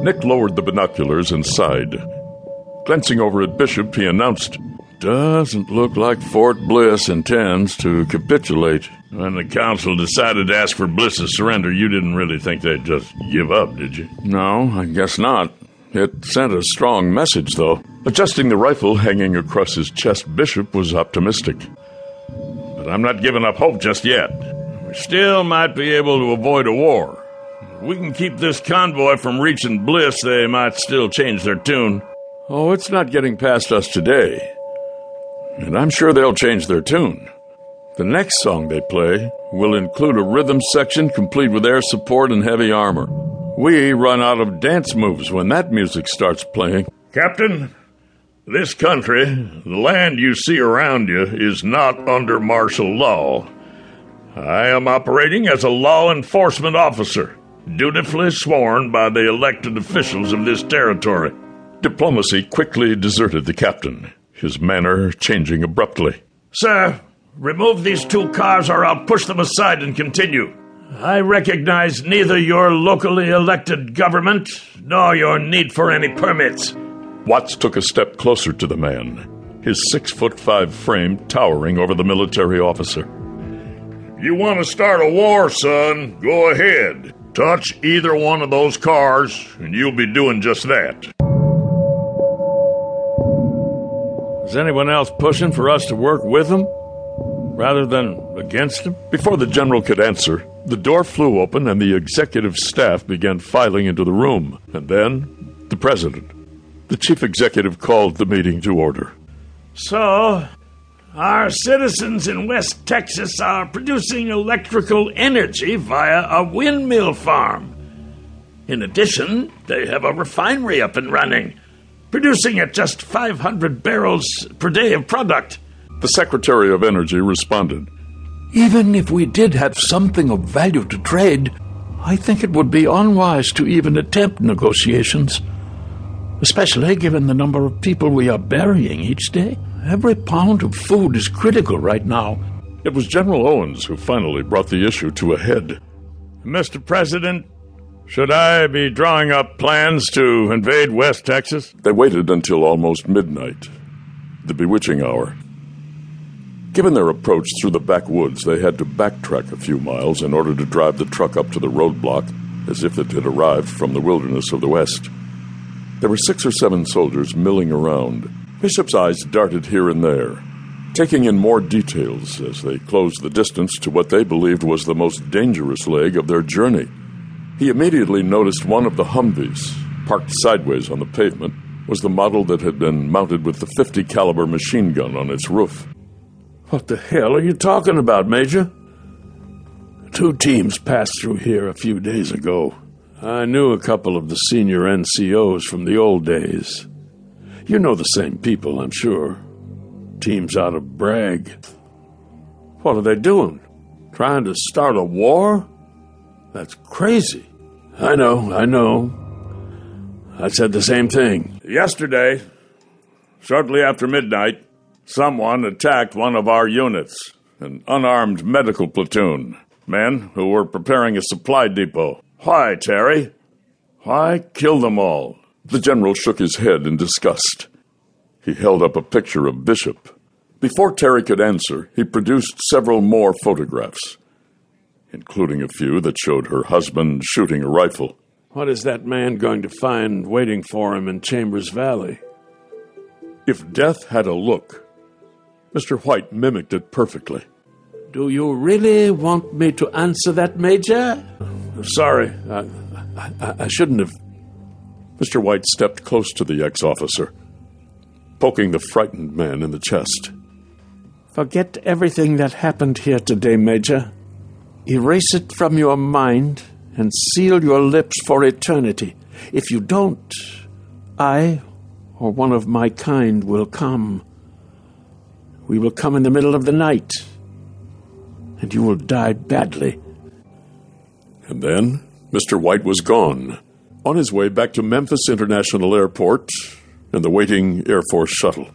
Nick lowered the binoculars and sighed. Glancing over at Bishop, he announced, Doesn't look like Fort Bliss intends to capitulate. When the council decided to ask for Bliss's surrender, you didn't really think they'd just give up, did you? No, I guess not. It sent a strong message, though. Adjusting the rifle hanging across his chest, Bishop was optimistic. But I'm not giving up hope just yet. We still might be able to avoid a war. We can keep this convoy from reaching Bliss, they might still change their tune. Oh, it's not getting past us today. And I'm sure they'll change their tune. The next song they play will include a rhythm section complete with air support and heavy armor. We run out of dance moves when that music starts playing. Captain, this country, the land you see around you, is not under martial law. I am operating as a law enforcement officer, dutifully sworn by the elected officials of this territory. Diplomacy quickly deserted the captain, his manner changing abruptly. Sir, remove these two cars or I'll push them aside and continue. I recognize neither your locally elected government nor your need for any permits. Watts took a step closer to the man, his six foot five frame towering over the military officer. You want to start a war, son, go ahead. Touch either one of those cars, and you'll be doing just that. Is anyone else pushing for us to work with them rather than against them? Before the general could answer, the door flew open and the executive staff began filing into the room. And then, the president. The chief executive called the meeting to order. So, our citizens in West Texas are producing electrical energy via a windmill farm. In addition, they have a refinery up and running, producing at just 500 barrels per day of product. The Secretary of Energy responded. Even if we did have something of value to trade, I think it would be unwise to even attempt negotiations, especially given the number of people we are burying each day. Every pound of food is critical right now. It was General Owens who finally brought the issue to a head. Mr. President, should I be drawing up plans to invade West Texas? They waited until almost midnight, the bewitching hour. Given their approach through the backwoods, they had to backtrack a few miles in order to drive the truck up to the roadblock as if it had arrived from the wilderness of the West. There were six or seven soldiers milling around. Bishop's eyes darted here and there, taking in more details as they closed the distance to what they believed was the most dangerous leg of their journey. He immediately noticed one of the Humvees, parked sideways on the pavement, was the model that had been mounted with the 50 caliber machine gun on its roof. What the hell are you talking about, Major? Two teams passed through here a few days ago. I knew a couple of the senior NCOs from the old days. You know the same people, I'm sure. Teams out of Bragg. What are they doing? Trying to start a war? That's crazy. I know, I know. I said the same thing. Yesterday, shortly after midnight, someone attacked one of our units, an unarmed medical platoon, men who were preparing a supply depot. Why, Terri? Why kill them all? The general shook his head in disgust. He held up a picture of Bishop. Before Terri could answer, he produced several more photographs, including a few that showed her husband shooting a rifle. What is that man going to find waiting for him in Chambers Valley? If death had a look, Mr. White mimicked it perfectly. Do you really want me to answer that, Major? Sorry, I, I, I shouldn't have. Mr. White stepped close to the ex officer, poking the frightened man in the chest. Forget everything that happened here today, Major. Erase it from your mind and seal your lips for eternity. If you don't, I or one of my kind will come. We will come in the middle of the night, and you will die badly. And then Mr. White was gone, on his way back to Memphis International Airport and the waiting Air Force shuttle.